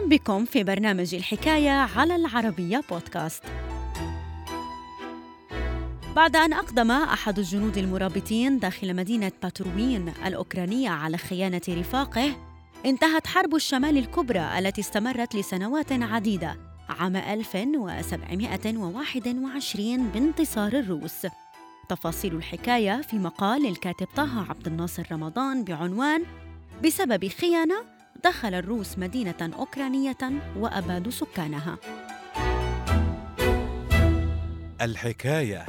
بكم في برنامج الحكاية على العربية بودكاست. بعد أن أقدم أحد الجنود المرابطين داخل مدينة باتروين الأوكرانية على خيانة رفاقه، انتهت حرب الشمال الكبرى التي استمرت لسنوات عديدة عام 1721 بانتصار الروس. تفاصيل الحكاية في مقال الكاتب طه عبد الناصر رمضان بعنوان بسبب خيانة دخل الروس مدينة أوكرانية وأبادوا سكانها. الحكاية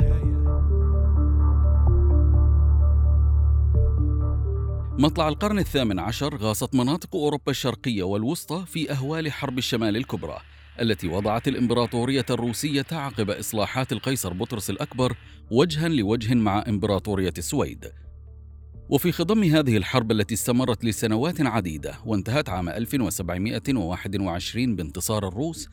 مطلع القرن الثامن عشر غاصت مناطق أوروبا الشرقية والوسطى في أهوال حرب الشمال الكبرى التي وضعت الإمبراطورية الروسية عقب إصلاحات القيصر بطرس الأكبر وجها لوجه مع إمبراطورية السويد وفي خضم هذه الحرب التي استمرت لسنوات عديدة وانتهت عام 1721 بانتصار الروس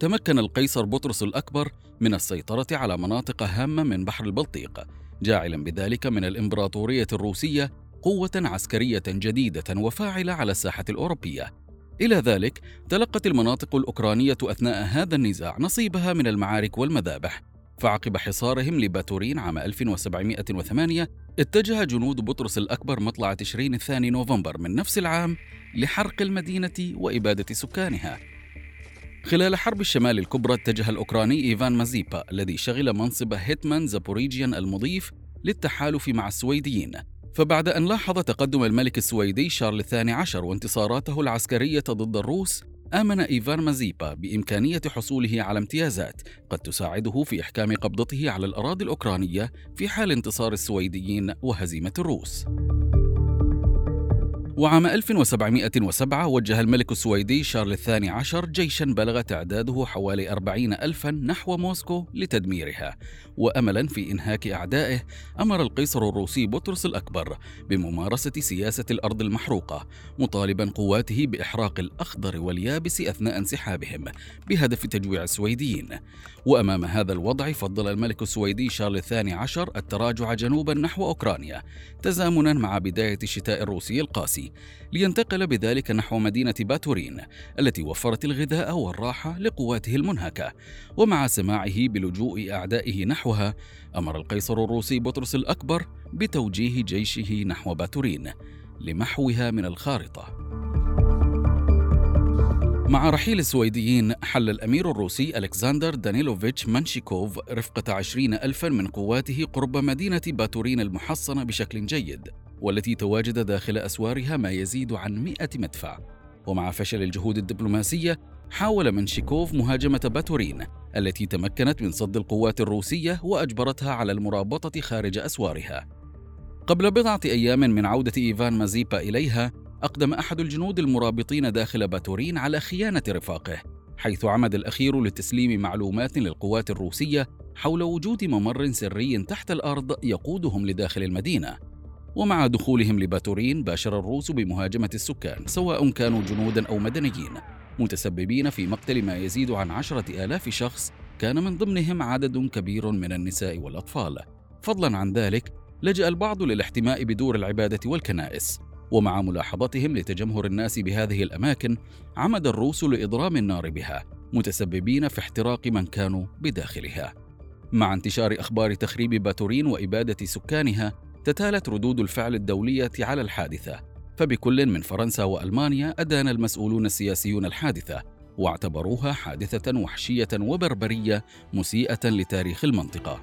تمكن القيصر بطرس الأكبر من السيطرة على مناطق هامة من بحر البلطيق جاعلا بذلك من الإمبراطورية الروسية قوة عسكرية جديدة وفاعلة على الساحة الأوروبية. إلى ذلك تلقت المناطق الأوكرانية أثناء هذا النزاع نصيبها من المعارك والمذابح فعقب حصارهم لباتورين عام 1708 اتجه جنود بطرس الأكبر مطلع تشرين الثاني نوفمبر من نفس العام لحرق المدينة وإبادة سكانها. خلال حرب الشمال الكبرى اتجه الأوكراني إيفان مازيبا الذي شغل منصب هيتمان زابوريجيان المضيف للتحالف مع السويديين. فبعد أن لاحظ تقدم الملك السويدي شارل الثاني عشر وانتصاراته العسكرية ضد الروس آمن إيفان مازيبا بإمكانية حصوله على امتيازات قد تساعده في إحكام قبضته على الأراضي الأوكرانية في حال انتصار السويديين وهزيمة الروس. وعام 1707 وجه الملك السويدي شارل الثاني عشر جيشا بلغ تعداده حوالي أربعين ألفا نحو موسكو لتدميرها. وأملا في إنهاك أعدائه أمر القيصر الروسي بطرس الأكبر بممارسة سياسة الأرض المحروقة مطالبا قواته بإحراق الأخضر واليابس أثناء انسحابهم بهدف تجويع السويديين. وأمام هذا الوضع فضل الملك السويدي شارل الثاني عشر التراجع جنوبا نحو أوكرانيا تزامنا مع بداية الشتاء الروسي القاسي. لينتقل بذلك نحو مدينة باتورين التي وفرت الغذاء والراحة لقواته المنهكة. ومع سماعه بلجوء أعدائه نحوها أمر القيصر الروسي بطرس الأكبر بتوجيه جيشه نحو باتورين لمحوها من الخارطة. مع رحيل السويديين حل الأمير الروسي ألكسندر دانيلوفيتش منشيكوف رفقة عشرين ألفا من قواته قرب مدينة باتورين المحصنة بشكل جيد. والتي تواجد داخل أسوارها ما يزيد عن مئة مدفع. ومع فشل الجهود الدبلوماسية حاول منشيكوف مهاجمة باتورين التي تمكنت من صد القوات الروسية وأجبرتها على المرابطة خارج أسوارها. قبل بضعة أيام من عودة إيفان مازيبا إليها أقدم أحد الجنود المرابطين داخل باتورين على خيانة رفاقه حيث عمد الأخير لتسليم معلومات للقوات الروسية حول وجود ممر سري تحت الأرض يقودهم لداخل المدينة. ومع دخولهم لباتورين باشر الروس بمهاجمة السكان سواء كانوا جنودا أو مدنيين متسببين في مقتل ما يزيد عن عشرة آلاف شخص كان من ضمنهم عدد كبير من النساء والأطفال. فضلا عن ذلك لجأ البعض للاحتماء بدور العبادة والكنائس. ومع ملاحظتهم لتجمهر الناس بهذه الأماكن عمد الروس لإضرام النار بها متسببين في احتراق من كانوا بداخلها. مع انتشار أخبار تخريب باتورين وإبادة سكانها تتالت ردود الفعل الدولية على الحادثة. فبكل من فرنسا وألمانيا أدان المسؤولون السياسيون الحادثة واعتبروها حادثة وحشية وبربرية مسيئة لتاريخ المنطقة.